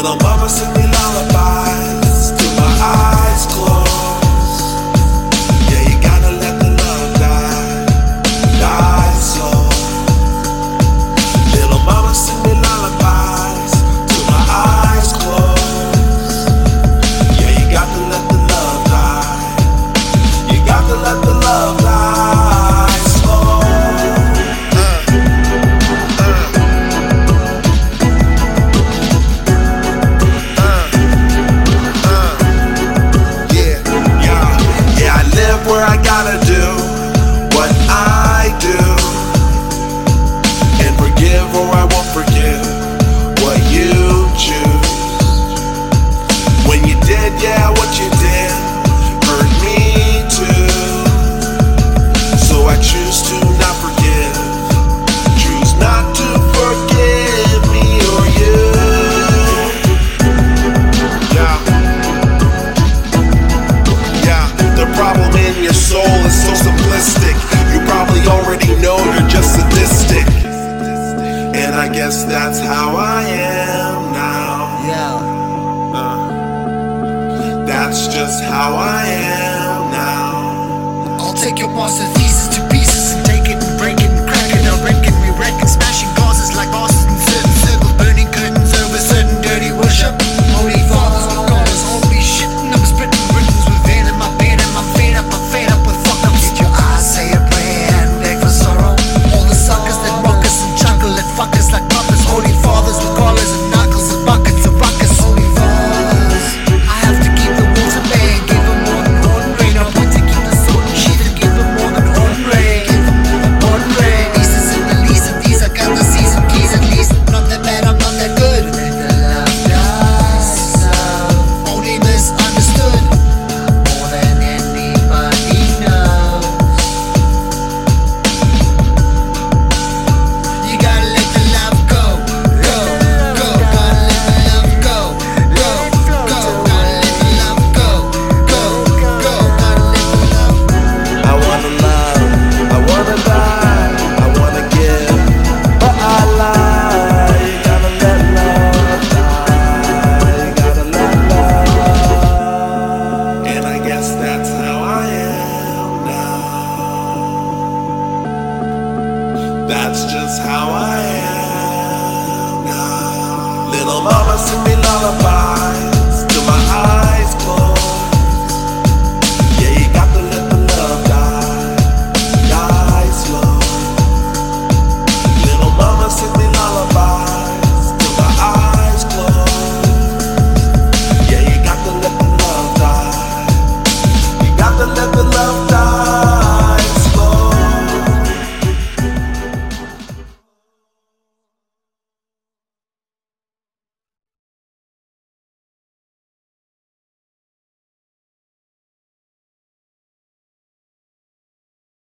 Pela barba você me guess that's how I am now. Yeah. Uh, that's just how I am now. I'll take it once that's just how I am.